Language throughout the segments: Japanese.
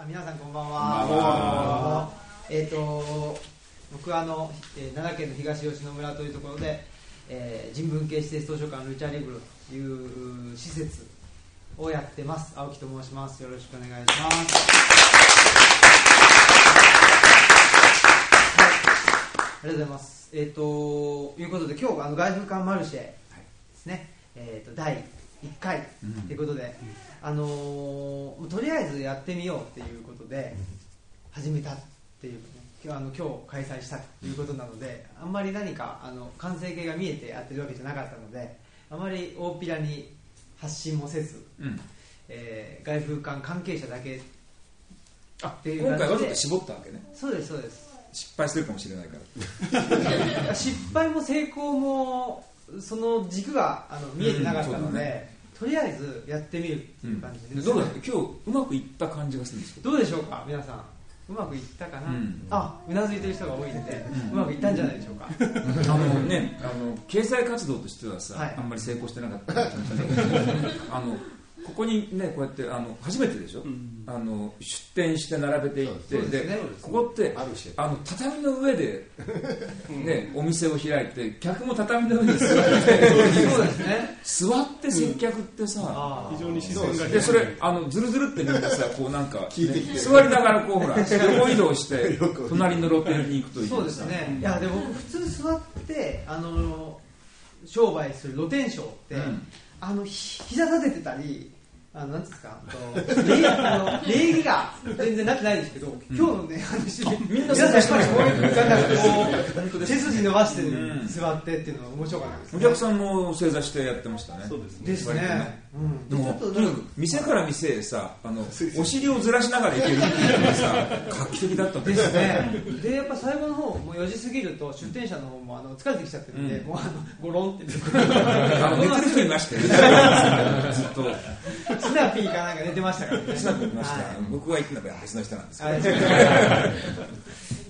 あ皆さんこんばんは。えっ、と僕はあの、えー奈良県の東吉野村というところで、えー人文系施設図書館ルチャリブロという施設をやってます。青木と申します。よろしくお願いします。はい、ありがとうございます。えっ、ということで今日あの外風館マルシェですね。えっ、と第1回ということで、あのーとりあえずやってみようっていうことで始めたっていうね今日あの今日開催したということなのであんまり何かあの完成形が見えてやってるわけじゃなかったのであまり大っぴらに発信もせず、うん。えー外風館関係者だけあっていう今回わざと絞ったわけね。そうですそうです。失敗するかもしれないから。失敗も成功もその軸があの見えてなかったので、うんねとりあえずやってみるっていう感じで、でどうだ今日うまくいった感じがするんですけど。どうでしょうか？皆さん。うまくいったかな、うん。あうなずいてる人が多いので、うまくいったんじゃないでしょうか。あのねあの経済活動としてはさ、はい。あんまり成功してなかった。あのここにねこうやってあの初めてでしょ、あの出店して並べていってですね。ここってある種あの畳の上で、ね、お店を開いて客も畳の上に座ってそうですね。座って接客ってさ、非常に自然がでそれあのずるずるってみんなさこうなんか、聞いてきて。座りながらこうほら 横移動して隣の露店に行くというそうですね。いやでも僕普通座ってあの商売する露天商って、うん。あのひ膝立ててたりあのなんですか？礼あの礼儀が全然なってないですけど、今日のね話みんな皆さんやっぱりこういうそうなんかこう背筋伸ばしてうん座ってっていうのが面白かったです、ね、お客さんも正座してやってましたね。そうですねでもととにかく店から店へさあのお尻をずらしながら行けるっていうのがさ画期的だったんですね。で、やっぱ最後の方、もう4時過ぎると、出店者の方もあの疲れてきちゃってるんで、うん。もうあの、ゴロンって。あの寝てる人いましたよずっとスナピーかなんか寝てましたからね。スナップいました、はい。僕が行くのが別の人なんですけど、はい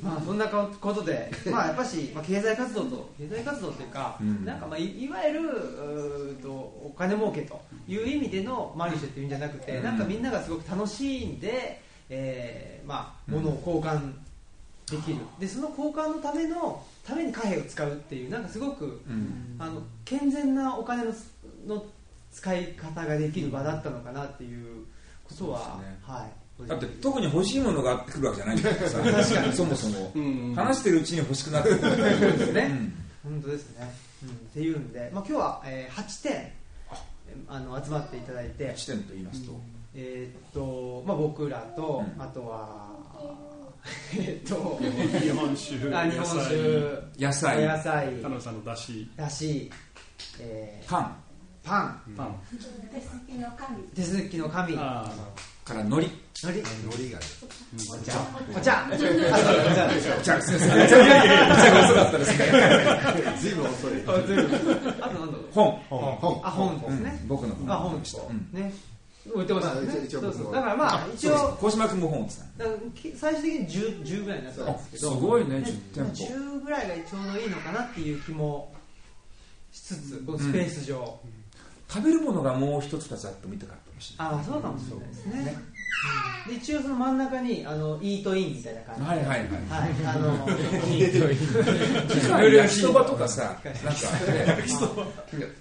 まあそんなことで、まあやっぱし、まあ、経済活動と経済活動というか、うん。なんかまあいいわゆるうーとお金儲けという意味でのマルシェっていうんじゃなくて、うん。なんかみんながすごく楽しんで、えーまあ物を交換できる、でその交換のためのために貨幣を使うっていうなんかすごくうん。あの健全なお金のの使い方ができる場だったのかなっていうことは、ね。はい。だって特に欲しいものがあってくるわけじゃない。んだからさ確かに。そもそも、うん話してるうちに欲しくなってくるそうですね、うん。本当ですね、うん、っていうんで、まあ、今日は、えー8点えーあの集まっていただいて、地点と言いますと、えーっとまあ、僕らと、うん。あとは えーっと日本酒あ日本酒。野菜。野菜。田辺さんのだしだし、えーパン。パン。パン。手先の神手続きの紙のあから海苔り海苔がお茶。お茶。あそうお茶。でしょじゃあすみませんめっちゃ遅かったですね。随分遅いあとなんだろう。本。本。あ本ですね、僕のあ本でした、うん。ね。置いてますよね。だからまあ一応。小島君も本最終的に 10, 10ぐらいになったんあですけど。すごいね10店舗10ぐらいがちょうどいいのかなっていう気もしつつこのスペース上、食べるものがもう一つ二つあってもいいかったかもしれない。ああそうかもしれないですね。うんで一応その真ん中にあのイートインみたいな感じで。はいはいはい。はいあの機械焼きそばとかさ、なんか、ね、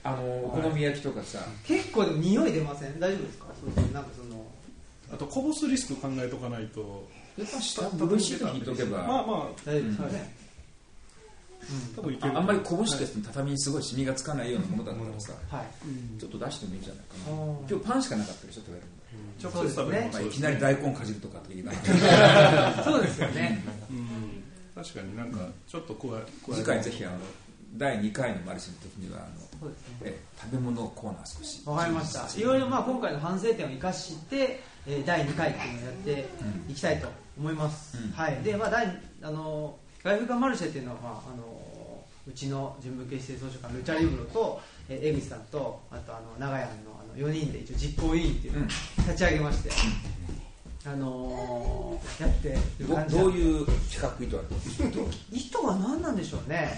あのお好み焼きとかさ、結構でも匂い出ません？大丈夫ですか？そうなんかその。あとこぼすリスク考えとかないと。やっぱ下ブルーシート引いとけば、まあまあ大丈夫ですかね、多分いけるああんまりこぼして畳にすごいシミがつかないようなものだったらさ、はい。ちょっと出してもいいんじゃないかな。うん今日パンしかなかったでしょ、食べる直接食べるそうですね。の。まあ、いきなり大根かじるとかって言いながらそうですよね。うん。確かになんかちょっと加え加え次回ぜひあの第2回のマルシェの時にはあの、そうですね。え食べ物コーナー少し。わかりました。いろいろまあ今回の反省点を生かして、えー第2回っていうのをやっていきたいと思います。うん。はい。でまあ第あの外風館マルシェっていうのはまああのうちの純文系指定図書館ルチャリブロと、えー江口さんとあとあの長屋のあの4人で一応実行委員っていうのを立ち上げまして、あのーやってるど感じどういう企画意図ある意図は何なんでしょうね。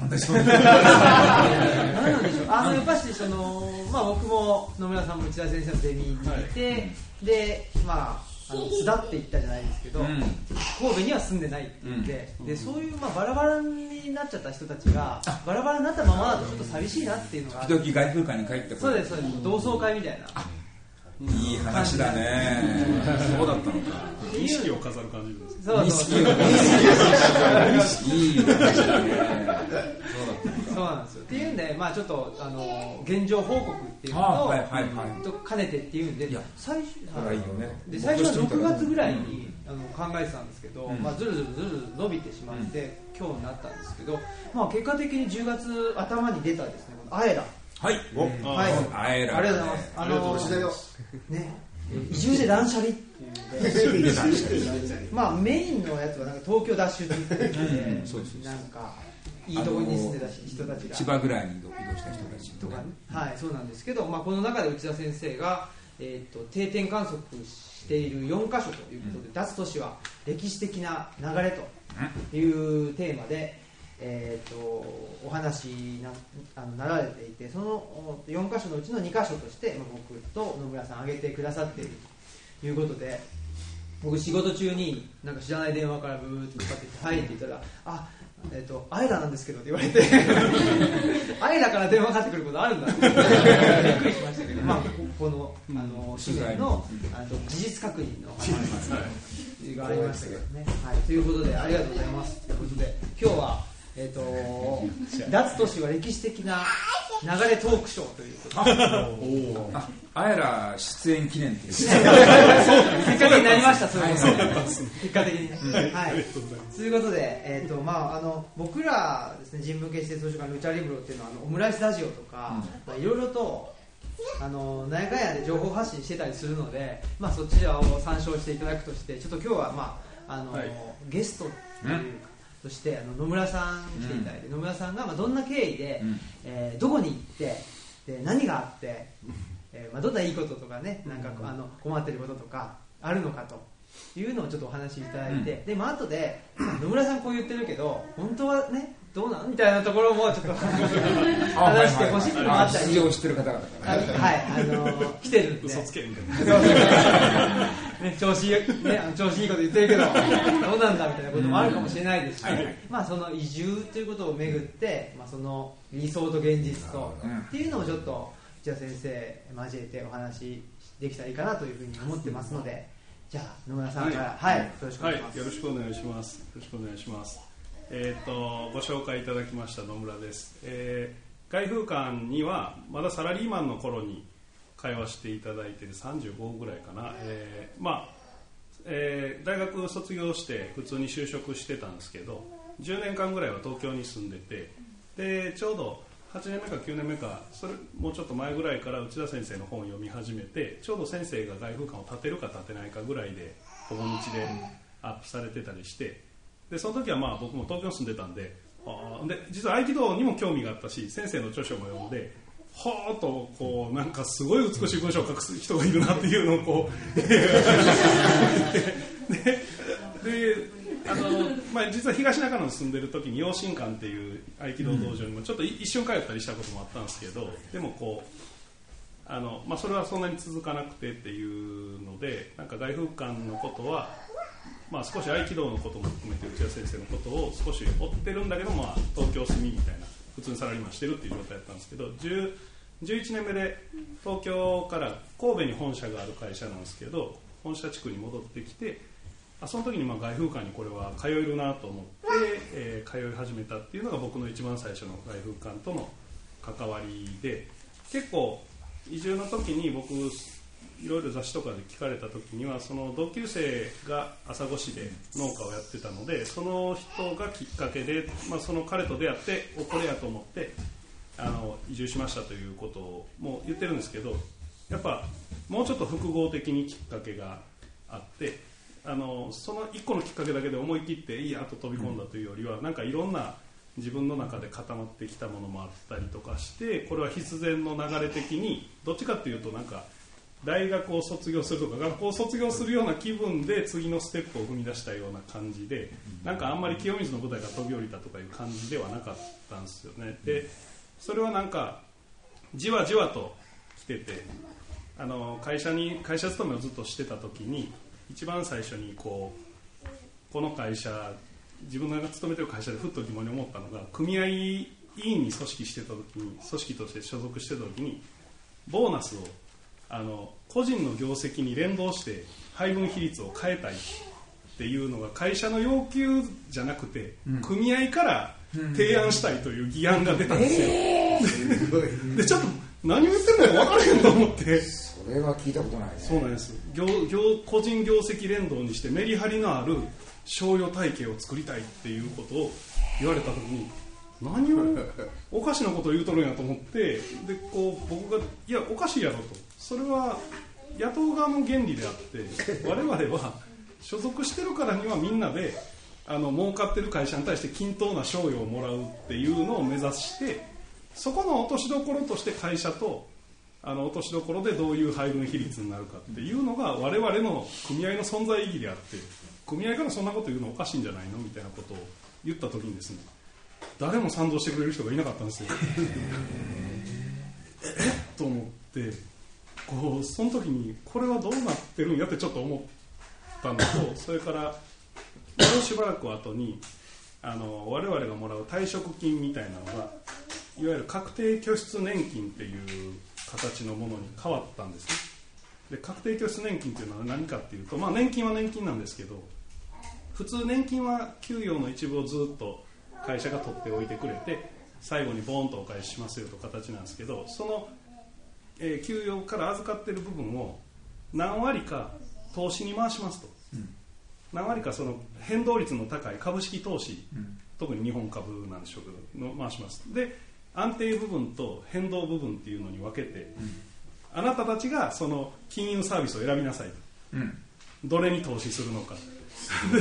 なんでしょうね。何なんでしょう。あのやっぱしそのまあ僕も野村さんも内田先生のゼミにいて、でまああの巣立っていったじゃないですけど、うん。神戸には住んでないって言って、でそういう、まあ、バラバラになっちゃった人たちがバラバラになったままだとちょっと寂しいなっていうのが時々外風館に帰ってこそうですそうです。同窓会みたいな、いい話だね。そうだったのか。錦を飾る感じですそうそう錦をいい話だねそうなんですよ。っていうんで、まあ、ちょっとあの現状報告っていうのと,、あはいはいはい。と兼ねてっていうんでいや最初それはいいよね。で最初は6月ぐらいに、あの考えてたんですけど、うん。まあ、ずるずるずるずる伸びてしまって、今日になったんですけど、まあ、結果的に10月頭に出たですねこのアエラ。はい。お。はい。会えらありがとうございます。あのございまね。移住で断捨離っていう まあメインのやつはなんか東京脱出って言って、うん。そうそうそうなんかいいところに住んでたし人たちが千葉ぐらいに移動した人たちとかね、はい、そうなんですけど、まあ、この中で内田先生が、えー、と定点観測している4箇所ということで、脱都市は歴史的な流れというテーマで、えー、とお話になあのなられていてそのお4箇所のうちの2箇所として、まあ、僕と野村さん挙げてくださっているということで僕仕事中になんか知らない電話からブーってかかってきて「はい」って言ったら「あえっ、とアイラなんですけど」って言われて アイラから電話かかってくることあるんだって。びっくりしましたけど、まあ、ここのあの紙面のあの事実確認の話がありましたけどね、はい、ということでありがとうございます。ということで今日はえっ、と脱都市は歴史的な流れトークショーということで ああやら出演記念っていう 結果的になりました、そういうことはい結果的にね。はい。ということで、えっ、と、まあ、あの、僕らですね、人文系施設図書館ルチャリブロっていうのは、あのオムライスラジオとか、まあいろいろと。あの、なんやかんやで情報発信してたりするので、まあ、そちらを参照していただくとして、ちょっと今日は、まあ、あの、はいゲストというか。そしてあの野村さん来ていただいて、野村さんがまあどんな経緯で、うん。えーどこに行ってで何があって、えーまあ、どんないいこととかねなんかあの困ってることとかあるのかというのをちょっとお話しいただいて、でまあ後で野村さんこう言ってるけど本当はねどうなんみたいなところもちょっと 話してほしいのもあったり。出場してる方々からあね。はいあの 来てるんで。嘘つけみたいな。ね、調子いい、ね、調子いいこと言ってるけど、どうなんだみたいなこともあるかもしれないです。し、はいはい。まあその移住ということをめぐって、まあその理想と現実とうんっていうのをちょっとじゃあ先生交えてお話できたらいいかなというふうに思ってますので、じゃあ野村さんから。はい、よろしくおはい願いします。よろしくお願いします。よろしくお願いします。えっ、とご紹介いただきました野村です。えー、外風館にはまだサラリーマンの頃に通わせていただいて35ぐらいかな。えー、まあ、えー大学卒業して普通に就職してたんですけど、10年間ぐらいは東京に住んでて、でちょうど8年目か9年目かそれもうちょっと前ぐらいから内田先生の本を読み始めてちょうど先生が外風館を建てるか建てないかぐらいでほぼ日でアップされてたりしてでその時はまあ僕も東京に住んでたんであで実は合気道にも興味があったし先生の著書も読んでほーっとこうなんかすごい美しい文章を書く人がいるなっていうのをこう でであの、まあ、実は東中野に住んでる時に養心館っていう合気道道場にもちょっと一瞬通ったりしたこともあったんですけどでもこうあの、まあ、それはそんなに続かなくてっていうのでなんか外風館のことは、まあ、少し合気道のことも含めて内田先生のことを少し追ってるんだけど、まあ、東京住みみたいな普通にサラリーマンしてるっていう状態だったんですけど10 11年目で東京から神戸に本社がある会社なんですけど本社地区に戻ってきてあその時にまあ外風館にこれは通えるなと思って、えー通い始めたっていうのが僕の一番最初の外風館との関わりで結構移住の時に僕いろいろ雑誌とかで聞かれた時にはその同級生が朝来市で農家をやってたのでその人がきっかけで、まあ、その彼と出会っておこれやと思ってあの移住しましたということをもう言ってるんですけどやっぱもうちょっと複合的にきっかけがあってあのその1個のきっかけだけで思い切っていいやと飛び込んだというよりは、なんかいろんな自分の中で固まってきたものもあったりとかしてこれは必然の流れ的にどっちかっていうとなんか大学を卒業するとか学校を卒業するような気分で次のステップを踏み出したような感じでなんかあんまり清水の舞台から飛び降りたとかいう感じではなかったんですよね。でそれはなんかじわじわと来ててあの会社に会社勤めをずっとしてた時に一番最初にこうこの会社自分が勤めてる会社でふっと疑問に思ったのが組合委員に組織してた時に組織として所属してた時にボーナスをあの個人の業績に連動して配分比率を変えたいっていうのが会社の要求じゃなくて、うん、組合から提案したいという議案が出たんですよ、えー、でちょっと何を言ってるのか分からへんと思って。それは聞いたことないね。そうなんです。業業個人業績連動にしてメリハリのある賞与体系を作りたいっていうことを言われた時に何をおかしなことを言うとるんやと思ってでこう僕がいやおかしいやろとそれは野党側の原理であって我々は所属してるからにはみんなであの儲かってる会社に対して均等な賞与をもらうっていうのを目指してそこの落としどころとして会社とあの落としどころでどういう配分比率になるかっていうのが我々の組合の存在意義であって組合からそんなこと言うのおかしいんじゃないのみたいなことを言った時にですね誰も賛同してくれる人がいなかったんですよ。えっ？と思ってこうその時にこれはどうなってるんやってちょっと思ったのと それからもうしばらく後にあの我々がもらう退職金みたいなのがいわゆる確定拠出年金っていう形のものに変わったんですね。で確定拠出年金っていうのは何かっていうと、まあ、年金は年金なんですけど普通年金は給与の一部をずっと会社が取っておいてくれて最後にボーンとお返ししますよという形なんですけどその、えー、給与から預かってる部分を何割か投資に回しますと、うん、何割かその変動率の高い株式投資、うん、特に日本株なんでしょうけどの回しますで安定部分と変動部分っていうのに分けて、うん、あなたたちがその金融サービスを選びなさいと、どれに投資するのか。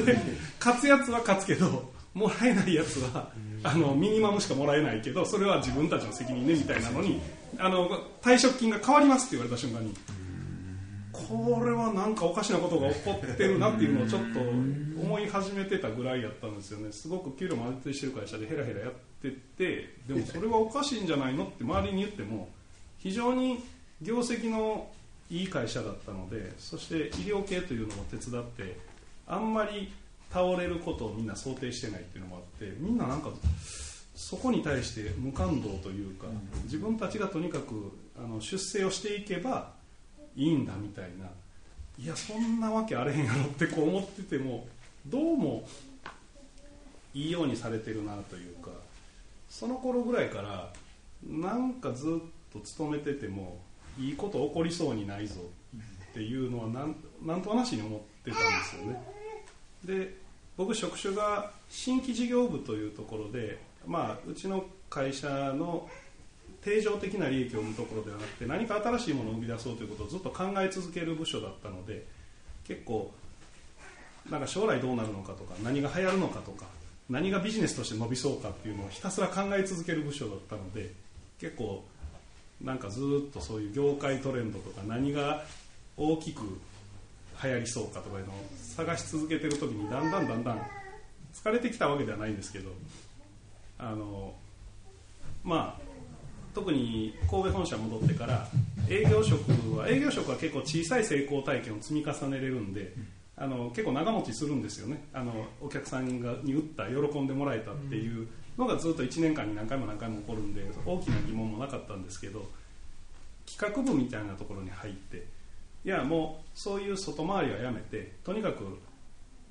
で勝つやつは勝つけどもらえないやつはあのミニマムしかもらえないけどそれは自分たちの責任ねみたいなのにあの退職金が変わりますって言われた瞬間にこれはなんかおかしなことが起こってるなっていうのをちょっと思い始めてたぐらいやったんですよね。すごく給料も安定してる会社でヘラヘラやっててでもそれはおかしいんじゃないのって周りに言っても非常に業績のいい会社だったのでそして医療系というのも手伝ってあんまり倒れることをみんな想定してないっていうのもあってみんななんかそこに対して無感動というか、自分たちがとにかくあの出世をしていけばいいんだみたいないやそんなわけあれへんやろってこう思っててもどうもいいようにされてるなというかその頃ぐらいからなんかずっと勤めててもいいこと起こりそうにないぞっていうのはなんなんとなしに思ってたんですよね。で僕職種が新規事業部というところで、まあ、うちの会社の定常的な利益を生むところではなくて何か新しいものを生み出そうということをずっと考え続ける部署だったので結構なんか将来どうなるのかとか何が流行るのかとか何がビジネスとして伸びそうかっていうのをひたすら考え続ける部署だったので結構なんかずっとそういう業界トレンドとか何が大きく流行りそうかとかいうのを探し続けてる時にだんだんだんだん疲れてきたわけではないんですけどあのまあ特に神戸本社戻ってから営業職は営業職は結構小さい成功体験を積み重ねれるんであの結構長持ちするんですよね。あのお客さんがに打った喜んでもらえたっていうのがずっと1年間に何回も何回も起こるんで大きな疑問もなかったんですけど企画部みたいなところに入っていやもうそういう外回りはやめてとにかく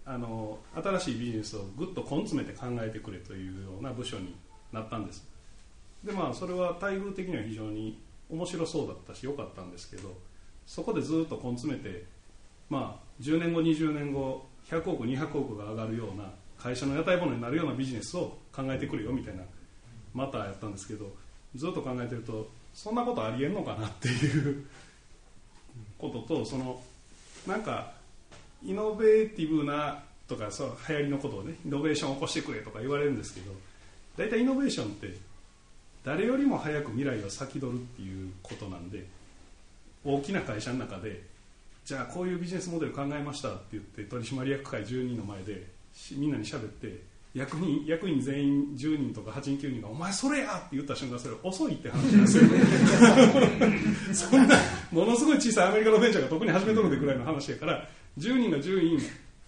あの新しいビジネスをぐっと根詰めて考えてくれというような部署になったんです。でまあそれは待遇的には非常に面白そうだったし良かったんですけどそこでずっと根詰めてまあ10年後20年後100億200億が上がるような会社の屋台物になるようなビジネスを考えてくれよみたいなまたやったんですけどずっと考えてるとそんなことありえんのかなっていうこととそのなんかイノベーティブなとかそう流行りのことをねイノベーション起こしてくれとか言われるんですけど大体イノベーションって誰よりも早く未来を先取るっていうことなんで大きな会社の中でじゃあこういうビジネスモデル考えましたって言って取締役会10人の前でみんなに喋って役員役員全員10人とか8人9人が「お前それや!」って言った瞬間それ遅いって話なんですよね そんなものすごい小さいアメリカのベンチャーが特に始めとるぐらいの話やから10人が10人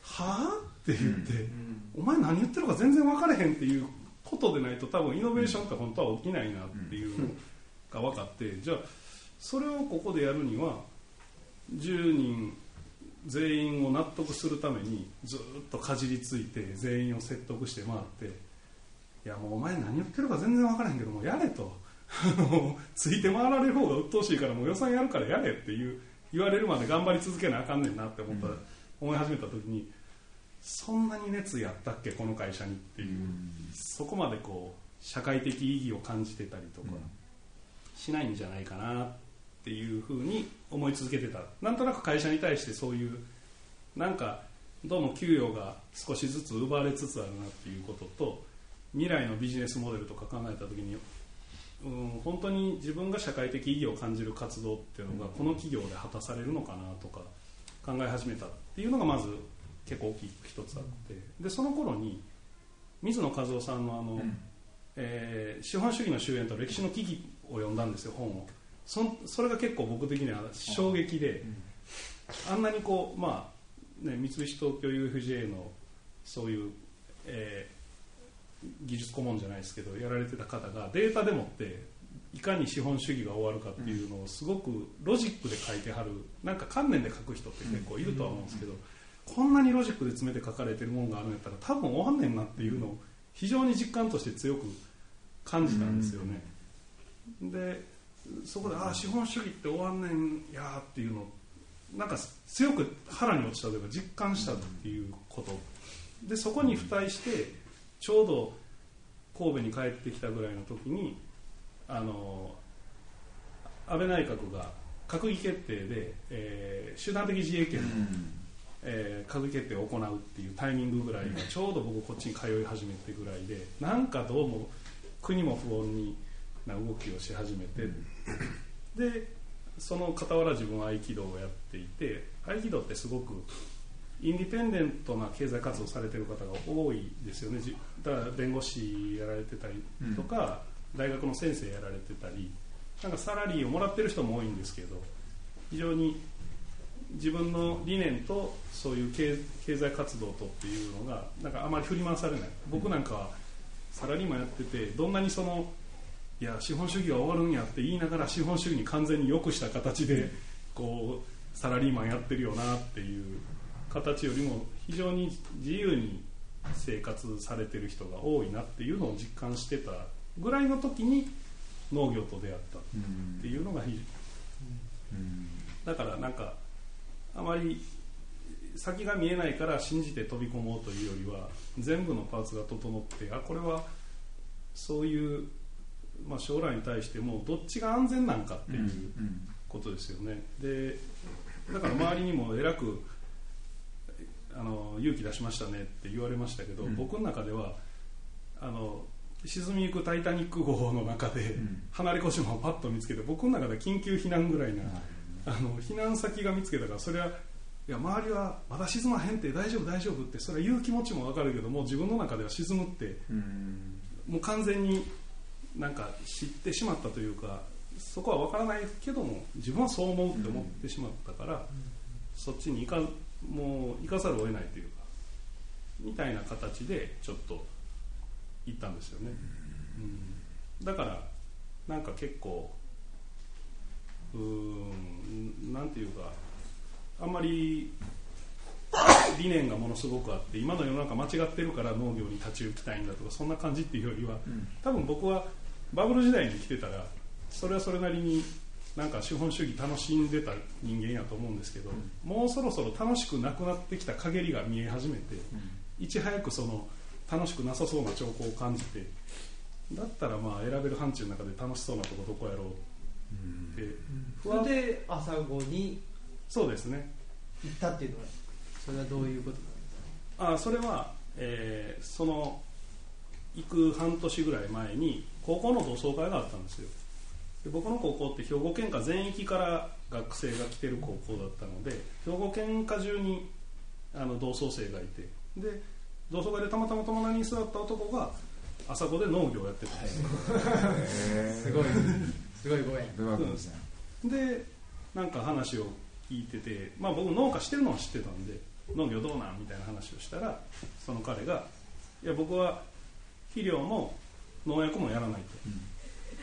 はあ？って言って、お前何言ってるか全然分かれへんっていうことでないと多分イノベーションって本当は起きないなっていうのが分かってじゃあそれをここでやるには10人全員を納得するためにずっとかじりついて全員を説得して回っていやもうお前何言ってるか全然分からへんけどもやれと。ついて回られる方が鬱陶しいからもう予算やるからやれっていう言われるまで頑張り続けなあかんねんなって思った、うん、思い始めた時にそんなに熱意あったっけこの会社にっていう、うん、そこまでこう社会的意義を感じてたりとかしないんじゃないかなっていうふうに思い続けてた。なんとなく会社に対してそういうなんかどうも給与が少しずつ奪われつつあるなっていうことと未来のビジネスモデルとか考えた時にうん本当に自分が社会的意義を感じる活動っていうのがこの企業で果たされるのかなとか考え始めたっていうのがまず結構大きい一つあってでその頃に水野和夫さんのあの、うん、えー、資本主義の終焉と歴史の危機を読んだんですよ本を。そそれが結構僕的には衝撃で、あんなにこうまあね三菱東京 UFJ のそういう、え技術顧問じゃないですけどやられてた方がデータでもっていかに資本主義が終わるかっていうのをすごくロジックで書いてはるなんか観念で書く人って結構いるとは思うんですけど、こんなにロジックで詰めて書かれてるものがあるんやったら多分終わんねんなっていうのを非常に実感として強く感じたんですよね。でそこでああ資本主義って終わんねんやっていうのをなんか強く腹に落ちたというか実感したっていうことでそこに付帯してちょうど神戸に帰ってきたぐらいの時にあの安倍内閣が閣議決定で、えー、集団的自衛権の、うん、えー、閣議決定を行うっていうタイミングぐらいがちょうど僕こっちに通い始めてぐらいでなんかどうも国も不穏にな動きをし始めて、うん、でその傍ら自分は合気道をやっていて合気道ってすごくインディペンデントな経済活動されてる方が多いですよね。だから弁護士やられてたりとか、うん、大学の先生やられてたりなんかサラリーをもらってる人も多いんですけど非常に自分の理念とそういう経済活動とっていうのがなんかあまり振り回されない。僕なんかはサラリーマンやっててどんなにそのいや資本主義は終わるんやって言いながら資本主義に完全に良くした形でこうサラリーマンやってるよなっていう形よりも非常に自由に生活されてる人が多いなっていうのを実感してたぐらいの時に農業と出会ったっていうのが非常に、だからなんかあまり先が見えないから信じて飛び込もうというよりは全部のパーツが整ってあこれはそういう、まあ、将来に対してもどっちが安全なんかっていうことですよね。でだから周りにもえらくあの勇気出しましたねって言われましたけど、うん、僕の中ではあの沈みゆく「タイタニック号」の中で、うん、離れ小島をパッと見つけて僕の中で緊急避難ぐらいな、あの避難先が見つけたからそれはいや周りはまだ沈まへんって大丈夫大丈夫ってそれは言う気持ちも分かるけども自分の中では沈むって、うん、もう完全になんか知ってしまったというかそこは分からないけども自分はそう思うって思ってしまったから、そっちに行かもう行かざるを得ないというかみたいな形でちょっと行ったんですよね、うん、だからなんか結構うんなんていうかあんまり理念がものすごくあって今の世の中間違ってるから農業に立ち行きたいんだとかそんな感じっていうよりは、多分僕はバブル時代に来てたらそれはそれなりになんか資本主義楽しんでた人間やと思うんですけど、うん、もうそろそろ楽しくなくなってきた陰りが見え始めて、うん、いち早くその楽しくなさそうな兆候を感じてだったらまあ選べる範疇の中で楽しそうなとこどこやろうって、うん、それで朝子にそうですね。行ったっていうのはそれはどういうことなんですか？あそれは、えー、その行く半年ぐらい前に高校の同窓会があったんですよで僕の高校って兵庫県下全域から学生が来てる高校だったので兵庫県下中にあの同窓生がいてで同窓会でたまたま友達に座った男が朝子で農業をやってたんです。よすごいすごいご縁、うん、でなんか話を聞いてて、まあ、僕農家してるのは知ってたんで農業どうなんみたいな話をしたらその彼が「いや僕は肥料も農薬もやらない」と、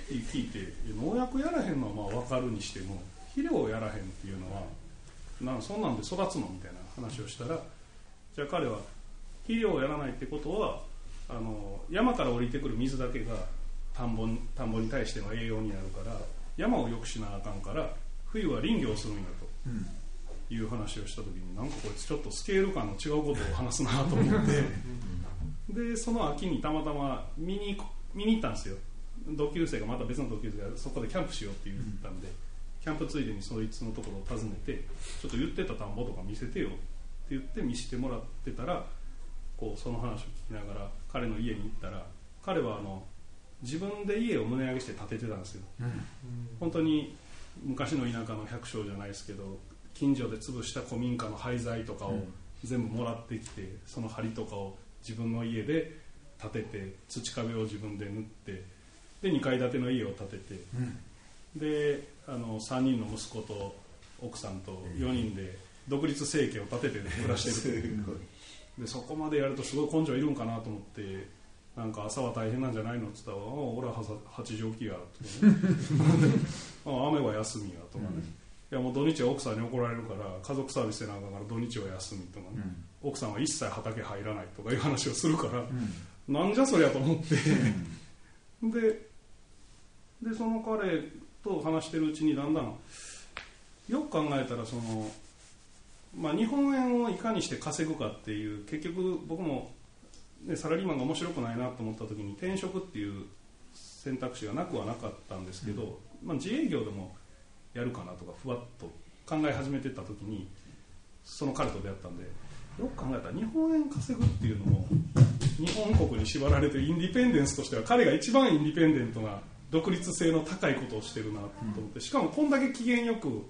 聞いて農薬やらへんのはまあ分かるにしても肥料をやらへんっていうのはなんそんなんで育つのみたいな話をしたらじゃあ彼は肥料をやらないってことはあの山から降りてくる水だけが田んぼ田んぼに対しての栄養になるから山を良くしなあかんから冬は林業するんやと。いう話をした時になんかこいつちょっとスケール感の違うことを話すなと思って。でその秋にたまたま見に見に行ったんですよ。同級生がまた別の同級生がそこでキャンプしようって言ったんで、キャンプついでにそいつのところを訪ねてちょっと言ってた田んぼとか見せてよって言って見せてもらってたらこうその話を聞きながら彼の家に行ったら彼はあの自分で家を棟上げして建ててたんですよ、うん、本当に昔の田舎の百姓じゃないですけど近所で潰した古民家の廃材とかを全部もらってきて、その梁とかを自分の家で建てて土壁を自分で塗ってで2階建ての家を建てて、うん、であの3人の息子と奥さんと4人で独立生計を立てて暮らしてる。でそこまでやるとすごい根性いるんかなと思ってなんか朝は大変なんじゃないのって言ったら「俺は8時起きや」とか、ね「雨は休みや」とかね、うん、いやもう土日は奥さんに怒られるから家族サービスでなんかから土日は休みとかね、うん、奥さんは一切畑入らないとかいう話をするから、うん、なんじゃそりゃと思って。ででその彼と話してるうちにだんだんよく考えたらその、まあ、日本円をいかにして稼ぐかっていう結局僕もでサラリーマンが面白くないなと思った時に転職っていう選択肢がなくはなかったんですけど、うん、まあ、自営業でもやるかなとかふわっと考え始めてた時にその彼と出会ったんでよく考えたら日本円稼ぐっていうのも日本国に縛られてインディペンデンスとしては彼が一番インディペンデントな独立性の高いことをしてるなと思って、しかもこんだけ機嫌よく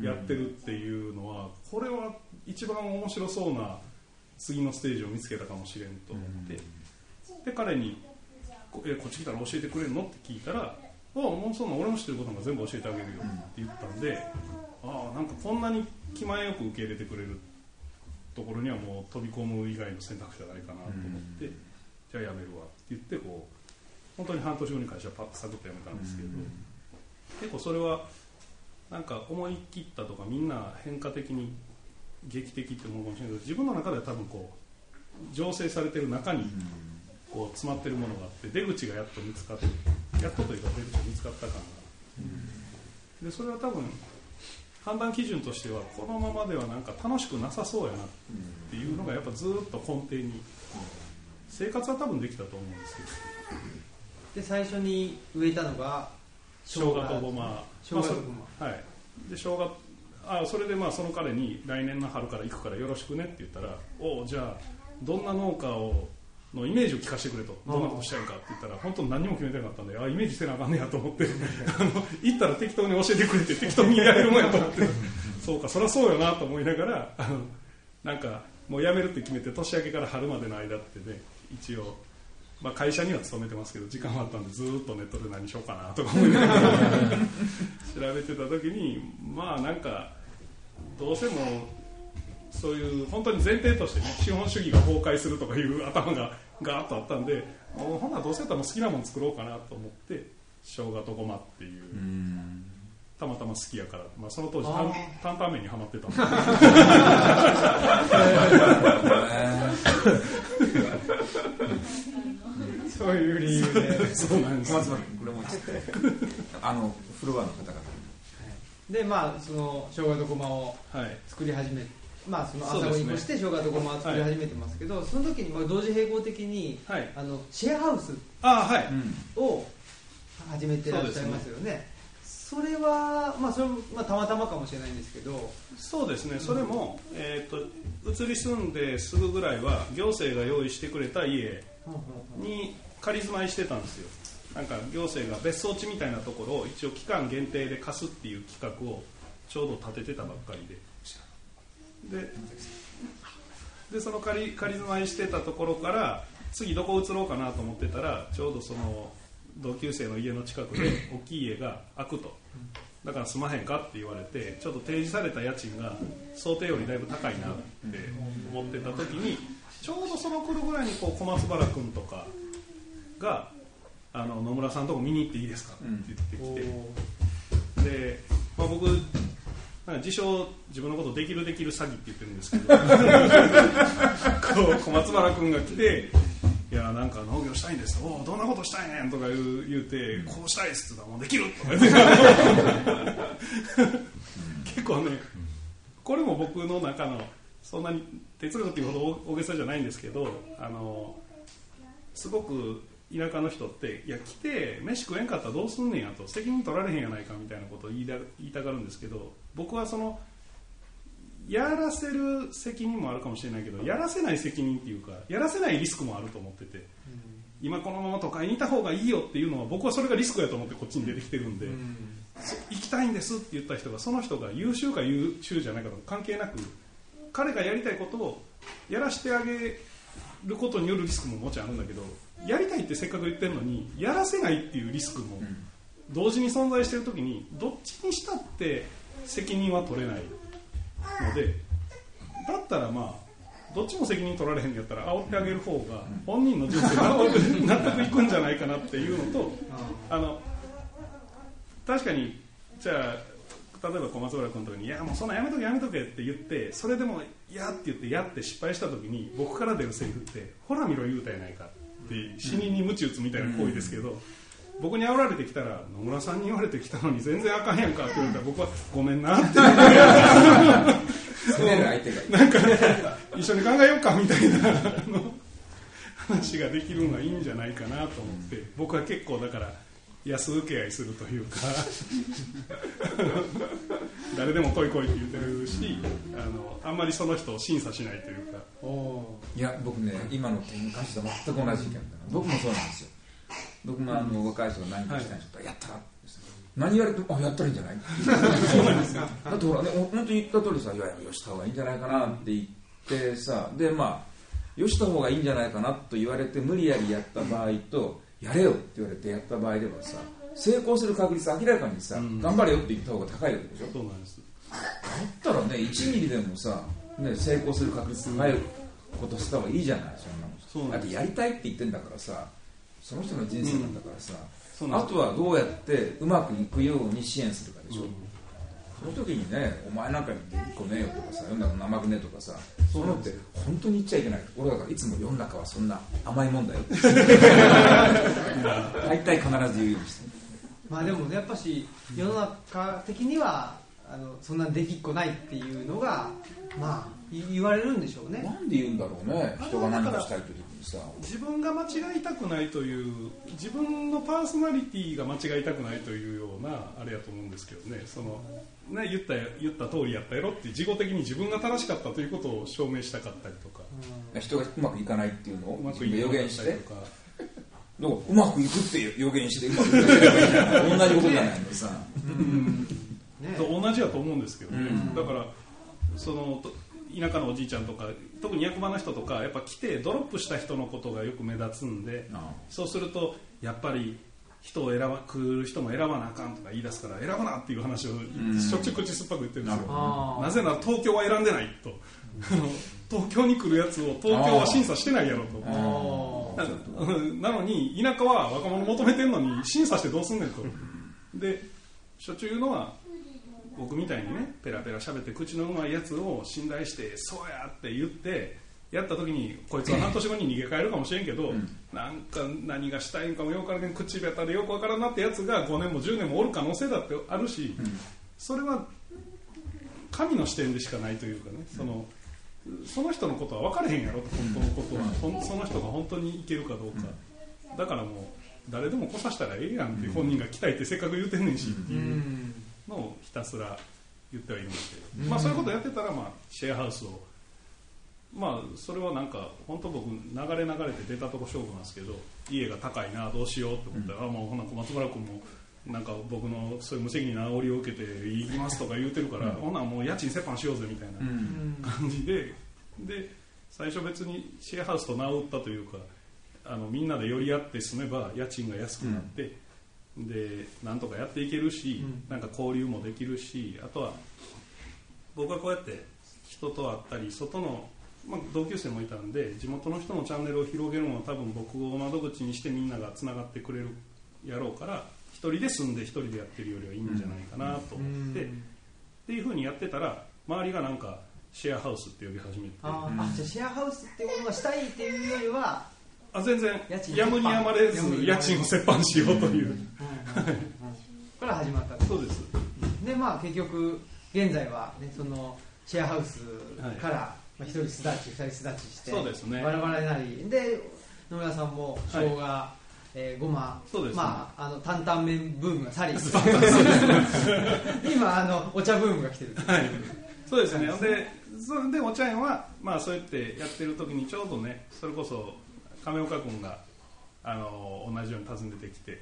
やってるっていうのはこれは一番面白そうな次のステージを見つけたかもしれんと思って、で彼にこ「えこっち来たら教えてくれるの?」って聞いたら「ああもうそんな俺の知ってることが全部教えてあげるよ」って言ったんで、ああなんかこんなに気前よく受け入れてくれるところにはもう飛び込む以外の選択肢はないかなと思って、じゃあやめるわって言ってこう本当に半年後に会社パッとサクッと辞めたんですけど、結構それはなんか思い切ったとかみんな変化的に劇的って思うかもしれないけど自分の中では多分こう醸成されてる中にこう詰まってるものがあって出口がやっと見つかってやっとというか出口が見つかった感が。でそれは多分判断基準としてはこのままではなんか楽しくなさそうやなっていうのがやっぱずっと根底に生活は多分できたと思うんですけどで最初に植えたのが生姜とごま生姜とごま、はい。で生姜あそれでまあその彼に来年の春から行くからよろしくねって言ったらおじゃあどんな農家をのイメージを聞かせてくれと。どんなことしたいかって言ったら本当に何も決めてなかったんであイメージせなあかんねやと思って あの行ったら適当に教えてくれて 適当にやれるもんやと思って。そうかそりゃそうよなと思いながらあのなんかもう辞めるって決めて年明けから春までの間ってね一応まあ、会社には勤めてますけど時間はあったんでずっとネットで何しようかなとか思いながら 調べてた時にまあなんかどうせもそういう本当に前提としてね資本主義が崩壊するとかいう 頭がガーッとあったんでもうほんならどうせやったら好きなもの作ろうかなと思って生姜とごまっていうたまたま好きやから、まあ、その当時担々麺にはまってたんで そういう理由で。そうなんです、小松これもあのフロアの方々。でまあその生姜とごまを作り始め、はい、まあその朝ごに越して生姜とごまを作り始めてますけどそ、ねはい、その時にまあ同時並行的に、はい、あのシェアハウスを始めてらっしゃいますよね。それは、まあそれまあ、たまたまかもしれないんですけど。そうですね、それも、えーと、移り住んですぐぐらいは行政が用意してくれた家に仮住まいしてたんですよ。なんか行政が別荘地みたいなところを一応期間限定で貸すっていう企画をちょうど立ててたばっかりで。ででその仮仮住まいしてたところから次どこ移ろうかなと思ってたらちょうどその同級生の家の近くで大きい家が開くと。だから住まへんかって言われてちょっと提示された家賃が想定よりだいぶ高いなって思ってた時にちょうどその頃ぐらいにこう小松原君とかがあの野村さんのとこ見に行っていいですか？って言ってきて、で、まあ、僕なんか自称自分のことできるできる詐欺って言ってるんですけど。こう小松原君が来て。いやなんか農業したいんです。おおどんなことしたいねんとか言う言うてこうしたいっすって言ったらもうできるとか。言って結構ねこれも僕の中のそんなに哲学っていうほど大げさじゃないんですけどあのすごく田舎の人っていや来て飯食えんかったらどうすんねんやと。責任取られへんやないかみたいなことを言いだ言いたがるんですけど僕はそのやらせる責任もあるかもしれないけどやらせない責任っていうかやらせないリスクもあると思ってて、今このまま都会にいた方がいいよっていうのは僕はそれがリスクやと思ってこっちに出てきてるんで、行きたいんですって言った人がその人が優秀か優秀じゃないかとか関係なく彼がやりたいことをやらせてあげることによるリスクももちろんあるんだけどやりたいってせっかく言ってるのにやらせないっていうリスクも同時に存在している時にどっちにしたって責任は取れないのでだったらまあどっちも責任取られへんやったら煽ってあげる方が本人の人生納得納得いくんじゃないかなっていうのとあの確かにじゃあ例えば小松原君とかに「いやもうそんなやめとけやめとけ」って言ってそれでも「や」って言って「や」って失敗した時に僕から出るセリフって「ほら見ろ言うたやないか」って死人に鞭打つみたいな行為ですけど、僕に煽られてきたら野村さんに言われてきたのに全然あかんやんかって言われたら僕はごめんなって。責める相手が。なんか一緒に考えようかみたいな話ができるのはいいんじゃないかなと思って僕は結構だから安請け合いするというか誰でも来い来いって言ってるしあのあんまりその人を審査しないというか。いや僕ね今の件に関しては全く同じ意見だな。僕もそうなんですよ。僕もあの若い人が何かしたいんですよ、やったら何言われてもあやったらいいんじゃない？そうなんですかだってほらね本当に言った通りさいやいやよした方がいいんじゃないかなって言ってさでまあよした方がいいんじゃないかなと言われて無理やりやった場合とやれよって言われてやった場合ではさ成功する確率明らかにさ、うん。頑張れよって言った方が高いわけでしょ？そうなんです。だったらね1ミリでもさ、ね、成功する確率高いことした方がいいじゃないそんなの。だってそうなんです。やりたいって言ってんだからさその人の人生なんだからさ、あとはどうやってうまくいくように支援するかでしょ、うん。その時にねお前なんかにできっこねえよとかさ世の中生くねえとかさそういうのって本当に言っちゃいけない。俺だからいつも世の中はそんな甘いもんだよ。っ て大体必ず言うようにしてるまあでもねやっぱし世の中的にはあのそんなできっこないっていうのがまあい言われるんでしょうね。なんで言うんだろうね。人が何かしたいという時にさ。自分が間違いたくないという自分のパーソナリティが間違いたくないというようなあれやと思うんですけどね。そのね言った言った通りやったやろって自己的に自分が正しかったということを証明したかったりとか。人がうまくいかないっていうのをうま自分で予くいかなか言してったりとかだからうまくいくって予言して うまくいかない同じことじゃないのさ。ね。と同じやと思うんですけどね、うん。だからそのと田舎のおじいちゃんとか特に役場の人とかやっぱ来てドロップした人のことがよく目立つんであそうするとやっぱり人を選ば来る人も選ばなあかんとか言い出すから選ぶなっていう話をん。しょっちゅう口酸っぱく言ってるんですよ、なぜなら東京は選んでないと 東京に来るやつを東京は審査してないやろと。あなうん なのに田舎は若者求めてるのに審査してどうすんねんと。でしょっちゅう言うのは僕みたいにねペラペラ喋って口のうまいやつを信頼してそうやって言ってやった時にこいつは半年後に逃げ帰るかもしれんけど、なんか何がしたいんかもよくわからん口下手でよくわからんなってやつが5年も10年もおる可能性だってあるし、それは神の視点でしかないというかねそのその人のことは分からへんやろと本当のことは、ほんその人が本当にいけるかどうか、だからもう誰でも来させたらええやんって本人が来たいってせっかく言うてんねんしってういうんのをひたすら言ってはいるんですけど、まあ、そういうことやってたら、まあ、シェアハウスを。まあそれはなんか本当僕流れ流れて出たとこ勝負なんですけど家が高いなどうしようと思ったら、あもうほな小松原君もなんか僕のそういう無責任な煽りを受けて行きますとか言うてるから、ほなもう家賃折半しようぜみたいなうん。感じでで最初別にシェアハウスと名を打ったというかあのみんなで寄り合って住めば家賃が安くなって、でなんとかやっていけるし、うん。なんか交流もできるしあとは僕はこうやって人と会ったり外の、まあ、同級生もいたんで地元の人のチャンネルを広げるのは多分僕を窓口にしてみんながつながってくれるやろうから一人で住んで一人でやってるよりはいいんじゃないかなと思って、っていうふうにやってたら周りがなんかシェアハウスって呼び始めて。あーあじゃあシェアハウスっていうものがしたいっていうよりは、あ全然家賃やむにやまれず家賃を折半しようという、これは始まったそうです。でまあ結局現在はねそのシェアハウスから、まあ、1人巣立ち2人巣立ちしてそうですね。バラバラになり。で野村さんも生姜、えーごまそうですね。まああの担々麺ブームが去り。今あのお茶ブームが来てる。はい、そうですね、でそれでお茶園は、まあ、そうやってやってる時にちょうどね、それこそ亀岡君があの同じように訪ねてきて、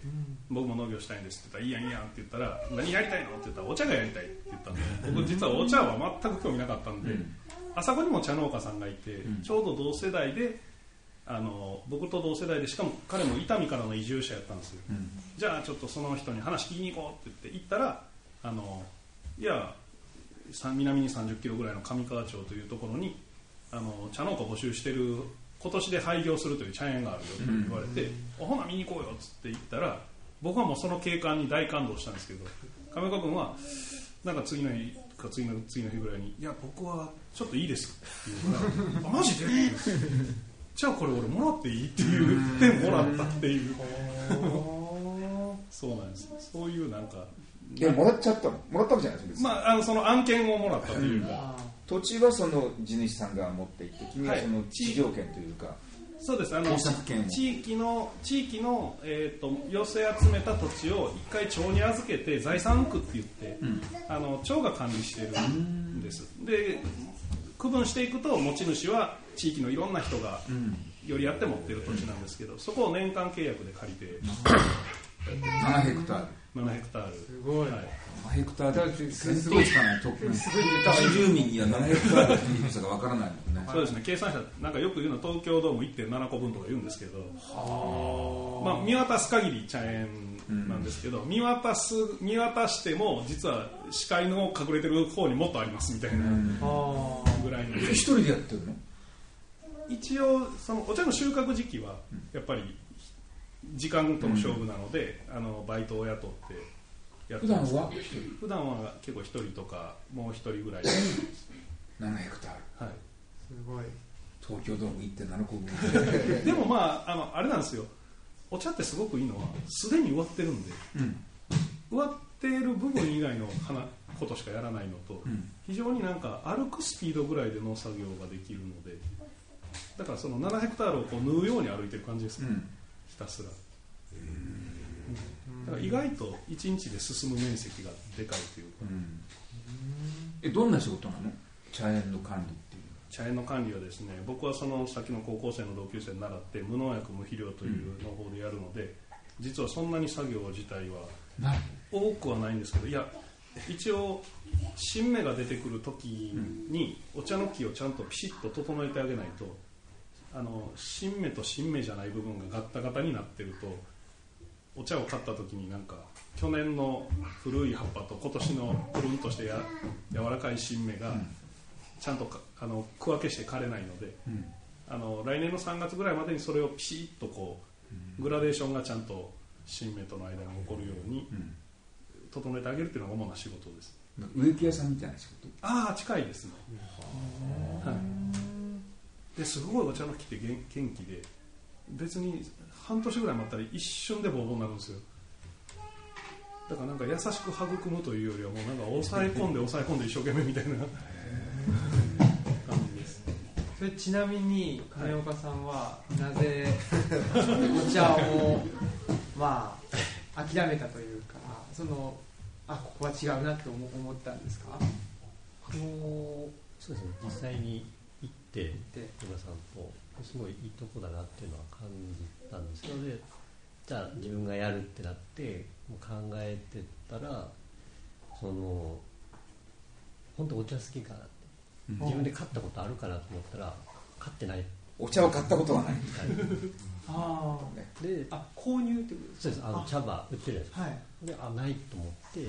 僕も農業したいんですって言ったら、いいやん、いいやんって言ったら、何やりたいの？って言ったら、お茶がやりたいって言ったんで、僕、実はお茶は全く興味なかったんで、あそこにも茶農家さんがいて、ちょうど同世代で、あの僕と同世代で、しかも彼も伊丹からの移住者やったんですよ。じゃあちょっとその人に話聞きに行こうって言って行ったらあのいやさ南に3 0キロぐらいの上川町というところにあの茶農家募集してる今年で廃業するという茶園があるよと言われて、あほな見に行こうよっつって言ったら僕はもうその景観に大感動したんですけど亀岡君はなんか次の日か次の次の日ぐらいに「いや僕はちょっといいです」って言うから「あマジで?」じゃあこれ俺もらっていいって言ってもらったっていう。そうなんですそういうなんかいやもらっちゃったの。もらったわけじゃないです別に、まああのその案件をもらったというか、あ土地はその地主さんが持っていて君ははい。その地上権というか、そうです。あの地域の地域の、えー、と寄せ集めた土地を一回町に預けて財産区って言って、あの町が管理してるんです。で区分していくと持ち主は地域のいろんな人がよりやって持ってる土地なんですけどそこを年間契約で借りて7ヘクタール。7ヘクタール。すごい。はい。7ヘクタール。ってすごい。すごいつかないと都市住民には7ヘクタールっていう人がわからないもんね。そうですね。計算したなんかよく言うのは東京ドーム1.7個分とか言うんですけど、まあ、見渡す限り茶園なんですけど、見渡す見渡しても実は視界の隠れてる方にもっとありますみたいなあ。ぐらいの、一人でやってるの？一応そのお茶の収穫時期はやっぱり時間との勝負なので、あのバイトを雇ってやって普段ますは普段は結構一人とかもう一人ぐらい、7ヘクタールはい、すごい。東京ドーム1.7個分。でもまああのあれなんですよ。お茶ってすごくいいのはすでに植わってるんでうん。植わっている部分以外の花ことしかやらないのと、ん。非常になんか歩くスピードぐらいで農作業ができるのでだからその7ヘクタールをこう縫うように歩いてる感じですね、うん。ひたすら、だから意外と1日で進む面積がでかいというか、えどんな仕事なの？茶園の管理っていう茶園の管理はですね僕はそのさっきの高校生の同級生に習って無農薬無肥料という農法でやるので、実はそんなに作業自体は多くはないんですけどいや一応新芽が出てくる時にお茶の木をちゃんとピシッと整えてあげないとあの新芽と新芽じゃない部分がガッタガタになってるとお茶を買った時になんか去年の古い葉っぱと今年のプルンとしてや柔らかい新芽がちゃんとかあの区分けして枯れないので、あの来年の3月ぐらいまでにそれをピシッとこうグラデーションがちゃんと新芽との間に起こるように整えてあげるっていうのが主な仕事です。植木屋さんみたいな仕事？ああ近いですね、はい、ですごいお茶の木って元元気で別に半年ぐらい待ったら一瞬でボーボーになるんですよ。だからなんか優しく育むというよりはもうなんか抑え込んで 抑え込んで一生懸命みたいな。感じです。それちなみに金岡さんはなぜお茶をまあ諦めたというかそのあここは違うなって思思ったんですか？あのそうですね。実際に行ってで野村さんとすごいいいとこだなっていうのは感じたんですけどでじゃあ自分がやるってなってもう考えてたらその本当お茶好きかなって。自分で買ったことあるかなと思ったら買ってない。お茶を買ったことがないあであ購入ってことですそうです。あのあ。茶葉売ってるじゃないですかはい。であないと思って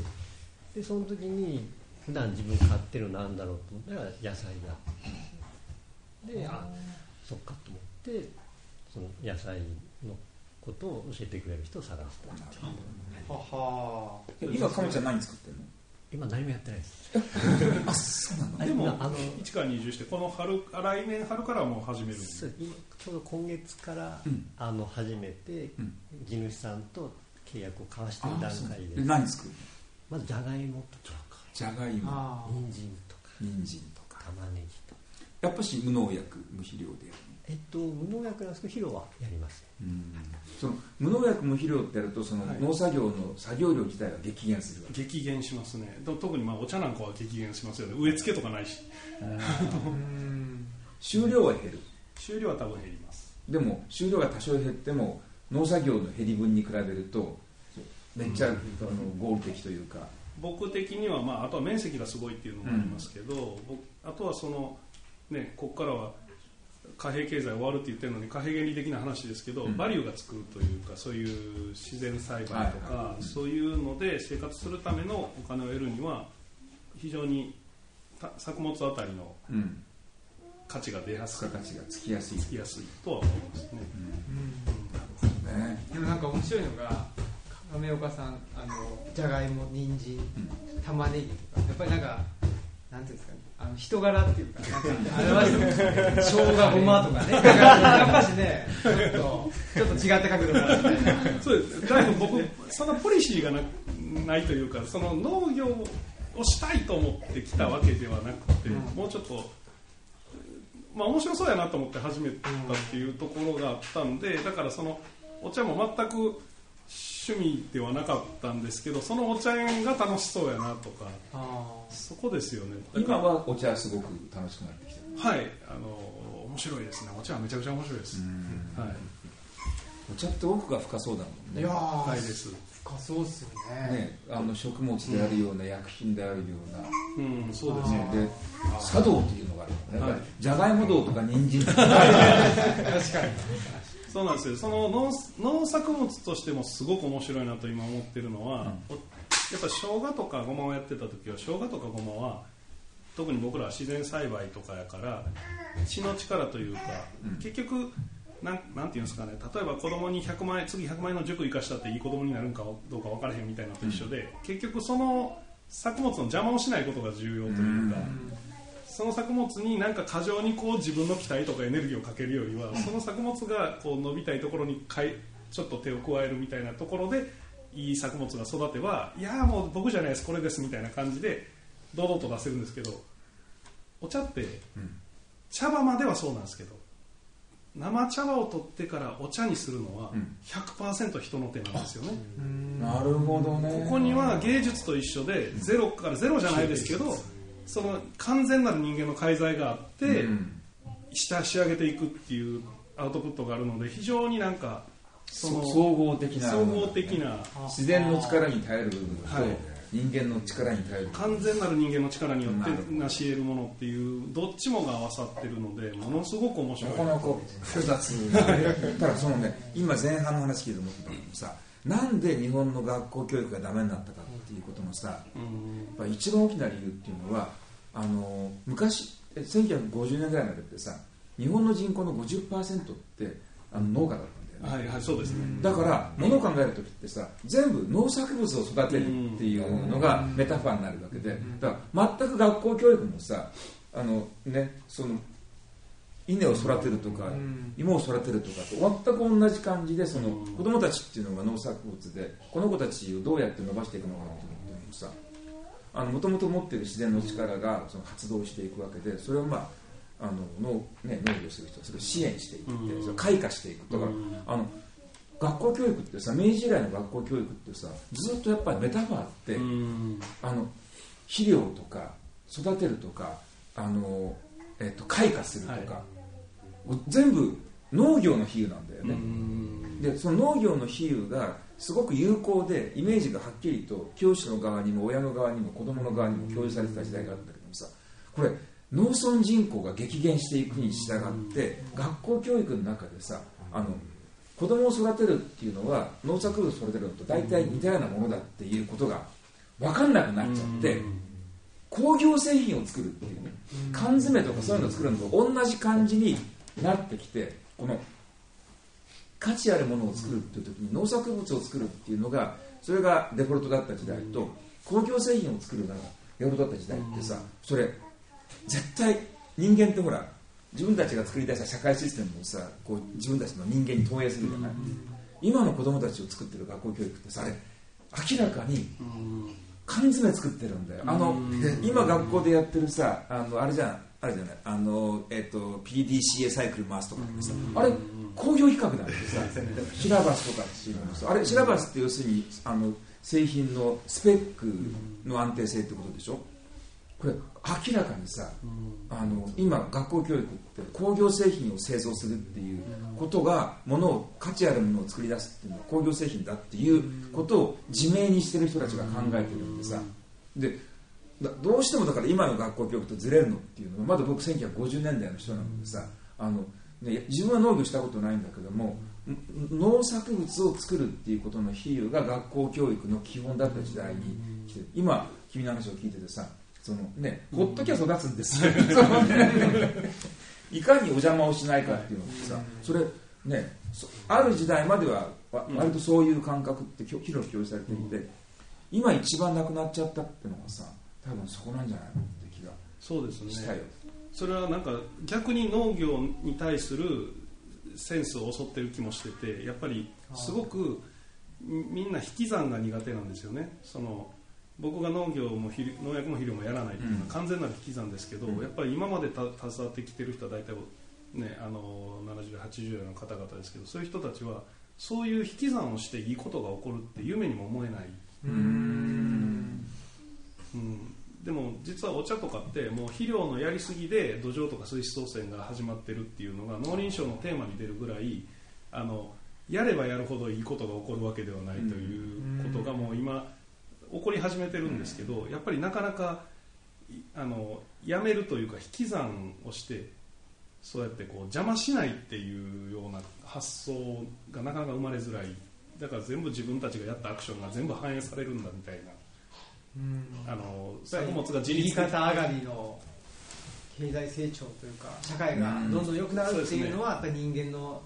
でその時に普段自分買ってるのなんだろうと思ったら野菜がであそっかと思ってその野菜のことを教えてくれる人を探すとはは。今かもちゃん何作ってるの？今何もやってないです。あそうなの？あでもあの市川に移住してこの春来年春からもう始めるんでそう今ちょうど今月から、うん。あの始めて、うん。地主さんと契約を交わしてる段階でで何作るの？まずじゃがいもとかじゃがいも。あ人参とか人参とか。玉ねぎやっぱし無農薬無肥料でやるえっと無農薬なんですけど肥料はやります。のその無農薬無肥料ってやるとそのはい。農作業の作業量自体が激減するわけ？激減しますね。と特にまあお茶なんかは激減しますよね。植え付けとかないし。うん収量は減る。収量は多分減ります。でも収量が多少減っても農作業の減り分に比べるとめっちゃ、あの合理的というか。僕的には、まあ、あとは面積がすごいっていうのもありますけど、僕あとはその、ね、ここからは貨幣経済終わるって言ってるのに貨幣原理的な話ですけど、うん。バリューがつくというかそういう自然栽培とか、はい。はいそういうので生活するためのお金を得るには非常にた作物あたりのうん。価値が出やすい。付加価値がつきやすい、つきやすいとは思いますね。ね、でもなんか面白いのが亀岡さんあのじゃがいも人参玉ねぎとかやっぱりなんかなんていうんですかねあの人柄っていうかなんか表してますね生姜ごまとかねやっぱしねちょっとちょっと違った角度からみたいなそうですだいぶ僕そのポリシーがなないというかその農業をしたいと思ってきたわけではなくて、うん。もうちょっと、まあ、面白そうやなと思って始めたっていうところがあったんでだからそのお茶も全く趣味ではなかったんですけどそのお茶園が楽しそうやなとかあそこですよね。今はお茶すごく楽しくなってきてる。はい。あの面白いですね。お茶はめちゃくちゃ面白いです、はい。お茶って奥が深そうだもんね。ーいやー深いです。深そうっすよね。ねあの食物であるような薬品であるような、うんそうですね。ね、で茶道っていうのがあるのね、はい。じゃがいも道とか人参。とかそうなんですよ。その農農作物としてもすごく面白いなと今思ってるのは、おやっぱ生姜とかごまをやってた時は生姜とかごまは特に僕らは自然栽培とかやから血の力というか、うん。結局なんなんていうんですかね。例えば子供に100万円次100万円の塾行かしたっていい子供になるんかどうか分からへんみたいなのと一緒で、結局その作物の邪魔をしないことが重要というか、その作物になんか過剰にこう自分の期待とかエネルギーをかけるよりは、その作物がこう伸びたいところにかいちょっと手を加えるみたいなところでいい作物が育てばいやーもう僕じゃないですこれですみたいな感じで堂々と出せるんですけどお茶って、茶葉まではそうなんですけど生茶葉を取ってからお茶にするのはうん。100%人の手なんですよね、なるほどね。ここには芸術と一緒でゼロからゼロじゃないですけどその完全なる人間の介在があって、うん。下仕上げていくっていうアウトプットがあるので非常になんかその総合的な総合的な自然の力に頼る部分と、はい。人間の力に頼る。部分完全なる人間の力によって成し得るものっていうどっちもが合わさってるのでものすごく面白ないかなか複雑。な ただそのね今前半の話聞いて思ったのもさなんで日本の学校教育がダメになったかっていうことのさやうん。っぱ一番大きな理由っていうのはあの昔え1950年ぐらいまでってさ日本の人口の50%ってあの農家だったんだよね。はいはいそうですね。だから物を考える時ってさ全部農作物を育てるっていうのがメタファーになるわけで。だから全く学校教育もさあのねその稲を育てるとかん。芋を育てるとかと全く同じ感じでそのうん。子供たちっていうのが農作物でこの子たちをどうやって伸ばしていくのかっていうのもさ。もともと持ってる自然の力がその発動していくわけでそれをまああの農,、ね、農業する人はそれを支援していって、うん。それを開花していく。だかあの学校教育ってさ明治時代の学校教育ってさずっとやっぱりメタファーって、うん。あの肥料とか育てるとかあの、えっと開花するとか、全部農業の比喩なんだようね、ん。でその農業の比喩がすごく有効でイメージがはっきりと教師の側にも親の側にも子供の側にも共有されてた時代があったけどもさこれ農村人口が激減していくに従って学校教育の中でさあの子供を育てるっていうのは農作物を育てるのと大体似たようなものだっていうことが分かんなくなっちゃって工業製品を作るっていうね缶詰とかそういうのを作るのと同じ感じになってきてこの価値あるものを作るっていう時に農作物を作るっていうのがそれがデフォルトだった時代と工業製品を作るのがデフォルトだった時代ってさそれ絶対人間ってほら自分たちが作り出した社会システムをさこう自分たちの人間に投影するじゃない。今の子供たちを作ってる学校教育ってさあれ明らかに缶詰作ってるんだよ。あの今学校でやってるさあのあれじゃんあれじゃない。あの、えっと PDCA サイクル回すとかってさあれ工業比較なんてさシラバスとかっていうのさあれシラバスって要するにあの製品のスペックの安定性ってことでしょ？これ明らかにさあの今学校教育って工業製品を製造するっていうことがものを価値あるものを作り出すっていうのは工業製品だっていうことを自明にしてる人たちが考えてるんでさ。でだどうしてもだから今の学校教育とずれるのっていうのはまだ僕1950年代の人なのでさあの、ね、自分は農業したことないんだけども農作物を作るっていうことの比喩が学校教育の基本だった時代に来てる今君の話を聞いててさそのね、ほっときゃ育つんですよ、いかにお邪魔をしないかっていうのってさ、それね、ある時代までは割とそういう感覚って広く共有されていて、今一番なくなっちゃったっていうのがさ、多分そこなんじゃないのって気がそうですね。したよ。それはなんか逆に農業に対するセンスを襲ってる気もしててやっぱりすごくみんな引き算が苦手なんですよね。その僕が農業も肥農薬も肥料もやらないっていうのは完全なる引き算ですけど、うん。やっぱり今までた携わってきてる人は大体、ね、あの70代80代の方々ですけどそういう人たちはそういう引き算をしていいことが起こるって夢にも思えない、実はお茶とかってもう肥料のやりすぎで土壌とか水質汚染が始まってるっていうのが農林省のテーマに出るぐらいあのやればやるほどいいことが起こるわけではないということがもう今起こり始めてるんですけどやっぱりなかなかあのやめるというか引き算をしてそうやってこう邪魔しないっていうような発想がなかなか生まれづらい。だから全部自分たちがやったアクションが全部反映されるんだみたいなあの作物が自右立的。肩上がりの経済成長というか社会がどんどん良くなるっていうのはやっぱり人間の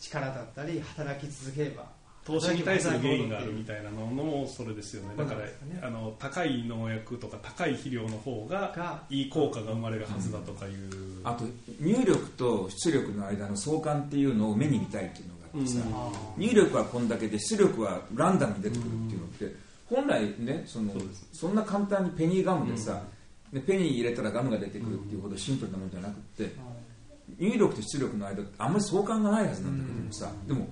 力だったり働き続ければ投資に対する原因があるみたいなのもそれですよね。だからあの高い農薬とか高い肥料の方ががいい効果が生まれるはずだとかいう、あと入力と出力の間の相関っていうのを目に見たいっていうのがあってさ、うん。入力はこんだけで出力はランダムに出てくるっていうのって、本来ねそのそんな簡単にペニーガムでさ、でペニー入れたらガムが出てくるっていうほどシンプルなものじゃなくって、入力と出力の間ってあんまり相関がないはずなんだけどもさ、でも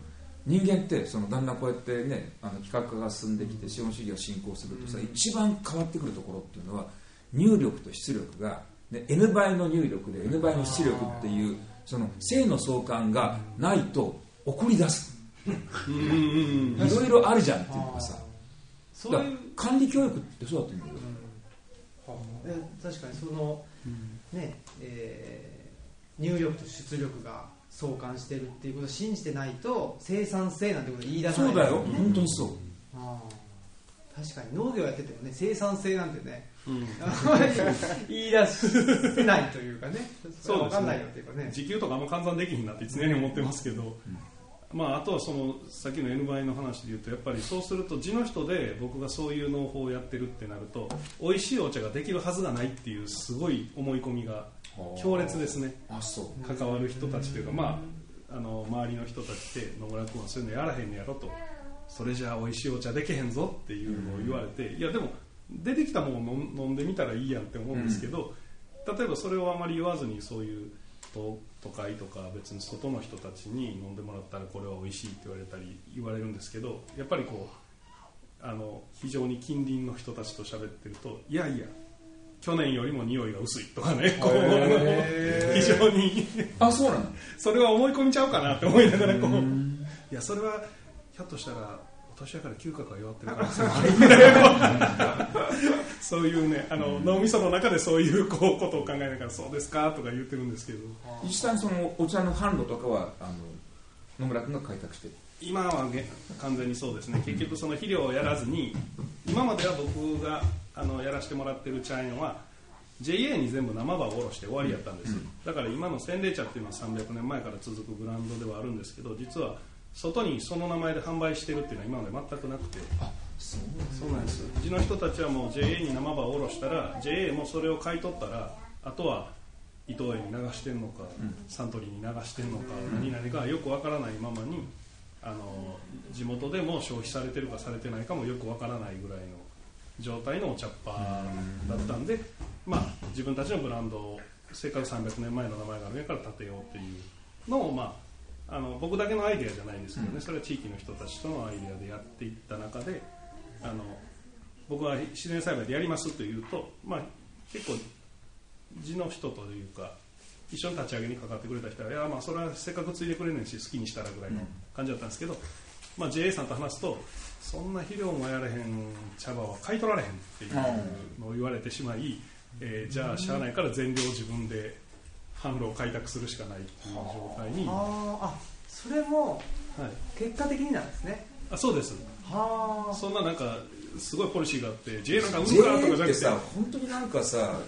人間ってそのだんだんこうやってねあの企画化が進んできて資本主義が進行するとさ、一番変わってくるところっていうのは入力と出力が、ね、N 倍の入力で N 倍の出力っていうその正の相関がないと怒り出す。いろいろあるじゃんっていうのがさそういう管理教育ってそうだと思うよ。え確かにその、ねえー入力と出力が相関してるっていうことを信じてないと生産性なんてこと言い出さないそうだよ。ですね本当にそう。あー確かに農業やっててもね生産性なんてねうん。あまり言い出せないというかね。それは分かんないよねっていうかね。時給とかあんま換算できひんなって常に思ってますけど、まあ、あとはそのさっきの N 倍の話で言うとやっぱりそうすると地の人で僕がそういう農法をやってるってなると美味しいお茶ができるはずがないっていうすごい思い込みが強烈ですね。関わる人たちというか、まあ、あの周りの人たちって野村君はそういうのやらへんのやろと。それじゃあ美味しいお茶できへんぞっていうのを言われて、いやでも出てきたものを飲んでみたらいいやんって思うんですけど、例えばそれをあまり言わずにそういう都都会とか別に外の人たちに飲んでもらったらこれは美味しいって言われたり言われるんですけどやっぱりこうあの非常に近隣の人たちと喋ってるといやいや去年よりも匂いが薄いとかねこう非常に。あそうなの？それは思い込みちゃうかなって思いながらこう。いやそれはひょっとしたらお年やから嗅覚が弱ってるからですねそういうねあの、脳みその中でそういうこうことを考えながらそうですかとか言ってるんですけど。実際にそのお茶の販路とかはあの野村君が開拓して。る今は、ね、完全にそうですね。結局その肥料をやらずに今までは僕があのやらせてもらってる茶園は JA に全部生葉を下ろして終わりやったんです、うん、だから今の洗礼茶っていうのは300年前から続くブランドではあるんですけど実は外にその名前で販売してるっていうのは今まで全くなくて。そうなんですうちの人たちはもう JA に生葉を下ろしたら JA もそれを買い取ったらあとは伊藤園に流してんのか、うん、サントリーに流してんのか、うん、何々かよくわからないままにあの地元でも消費されてるかされてないかもよくわからないぐらいの状態のお茶っ葉だったんで、まあ、自分たちのブランドをせっかく300年前の名前があるから建てようっていうのを、まあ、あの僕だけのアイデアじゃないんですけどね、それは地域の人たちとのアイデアでやっていった中であの僕は自然栽培でやりますというと、まあ、結構地の人というか一緒に立ち上げにかかってくれた人はいやまあそれはせっかく継いでくれねんし好きにしたらぐらいの感じだったんですけど、まあ、JA さんと話すとそんな肥料もやれへん茶葉は買い取られへんっていうのを言われてしまい、えー、じゃあしゃあないから全量自分で販路を開拓するしかないっていう状態にあ。あそれも結果的になんですね、はい、あそうです。はあ。そんななんかすごいポリシーがあって JA なんかうんかとかじゃなくて。さ本当になんかさ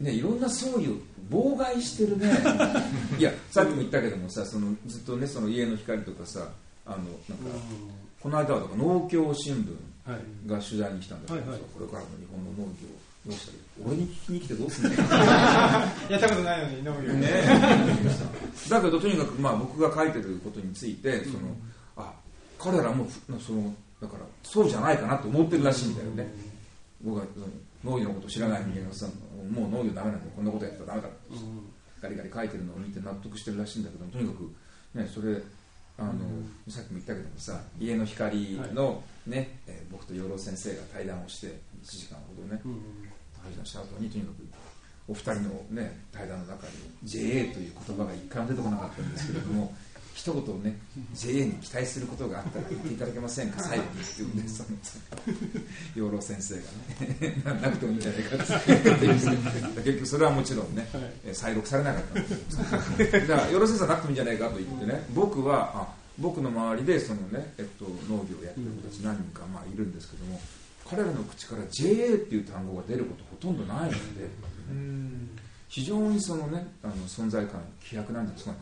ねいろんなそういう妨害してるね。いやさっきも言ったけどもさそのずっとねその家の光とかさあのなんか、この間は農協新聞が取材に来たんだけどさ、はいはい、これからの日本の農業どうしたら俺に聞きに来てどうすんの？やったことないのに農業ね。だけどとにかくまあ僕が書いてることについてその、うん、あ彼らもそのだからそうじゃないかなと思ってるらしいんだよね、うん、僕は農業のことを知らない人間がさもう農業ダメなんだこんなことやったらダメだって、ガリガリ書いてるのを見て納得してるらしいんだけどとにかくねそれあの、うん、さっきも言ったけどもさ家の光のね、はい、えー、僕と養老先生が対談をして1時間ほどね、うん、対談した後にとにかくお二人のね対談の中に JA という言葉が一回も出てこなかったんですけれども一言ね JA に期待することがあったら言っていただけませんか最後にって言うんでその養老先生がねなくてもいいんじゃないかって結局それはもちろんね、はい、再録されなかったんですだから養老先生はなくてもいいんじゃないかと言ってね僕はあ僕の周りでそのね、えっと、農業をやってる子たち何人かまあいるんですけども彼らの口から JA っていう単語が出ることとんどないので。非常にそのねあの存在感希薄なんですが、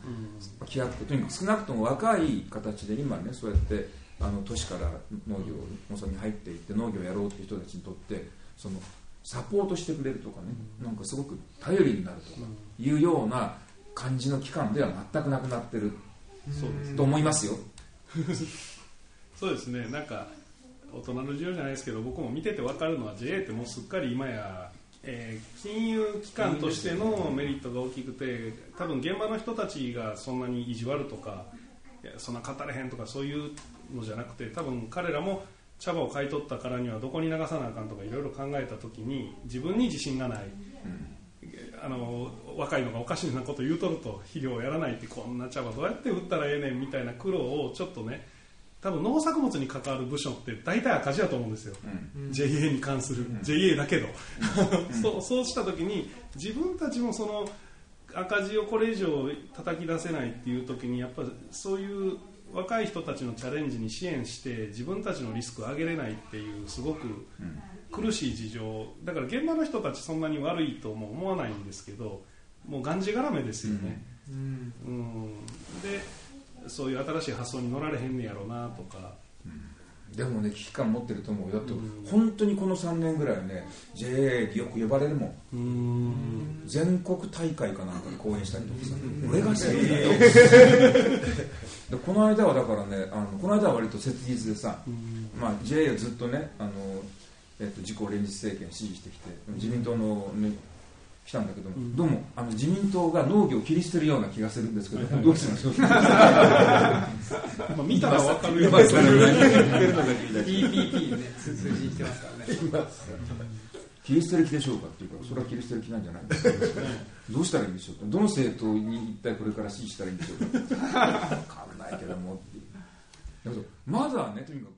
うん、希薄とにかく少なくとも若い形で今ねそうやってあの都市から農業農村に入っていって農業をやろうっていう人たちにとってそのサポートしてくれるとかね、うん、なんかすごく頼りになるとかいうような感じの期間では全くなくなってる、うん、と思いますよ。そうですねなんか大人の事情じゃないですけど僕も見てて分かるのは JA ってもうすっかり今やえー、金融機関としてのメリットが大きくて多分現場の人たちがそんなに意地悪とかいやそんな語れへんとかそういうのじゃなくて多分彼らも茶葉を買い取ったからにはどこに流さなあかんとかいろいろ考えた時に自分に自信がない、うん、あの若いのがおかしなこと言うとると肥料をやらないってこんな茶葉どうやって売ったらええねんみたいな苦労をちょっとね多分農作物に関わる部署って大体赤字だと思うんですよ、うん、JA に関する、うん、JA だけど、うん、そうそうした時に自分たちもその赤字をこれ以上叩き出せないっていう時にやっぱそういう若い人たちのチャレンジに支援して自分たちのリスクを上げれないっていうすごく苦しい事情。だから現場の人たちそんなに悪いとも思わないんですけどもうがんじがらめですよね、うん、うん、でそういう新しい発想に乗られへんねやろうなとか、うん、でもね危機感持ってると思うよ。だって、本当にこの3年ぐらいね JA よく呼ばれるもん。全国大会かなんかで講演したりとかさ。俺がしてるんだよでこの間はだからねあのこの間は割と切実でさ、まあ、JA をずっとねあの、えっと、自公連立政権支持してきて自民党の、ね、来たんだけども、うん、どうもあの自民党が農業を切り捨てるような気がするんですけど、はい。はい、どうしましょう？まあ見たら分かる。ような PPP ね通じしてますからね。切り捨てる気でしょうかっていうかそれは切り捨てる気なんじゃないですか。どうしたらいいんでしょうか？どの政党に一体これから支持したらいいんでしょうか？分かんないけどもっていう。まだねとにかく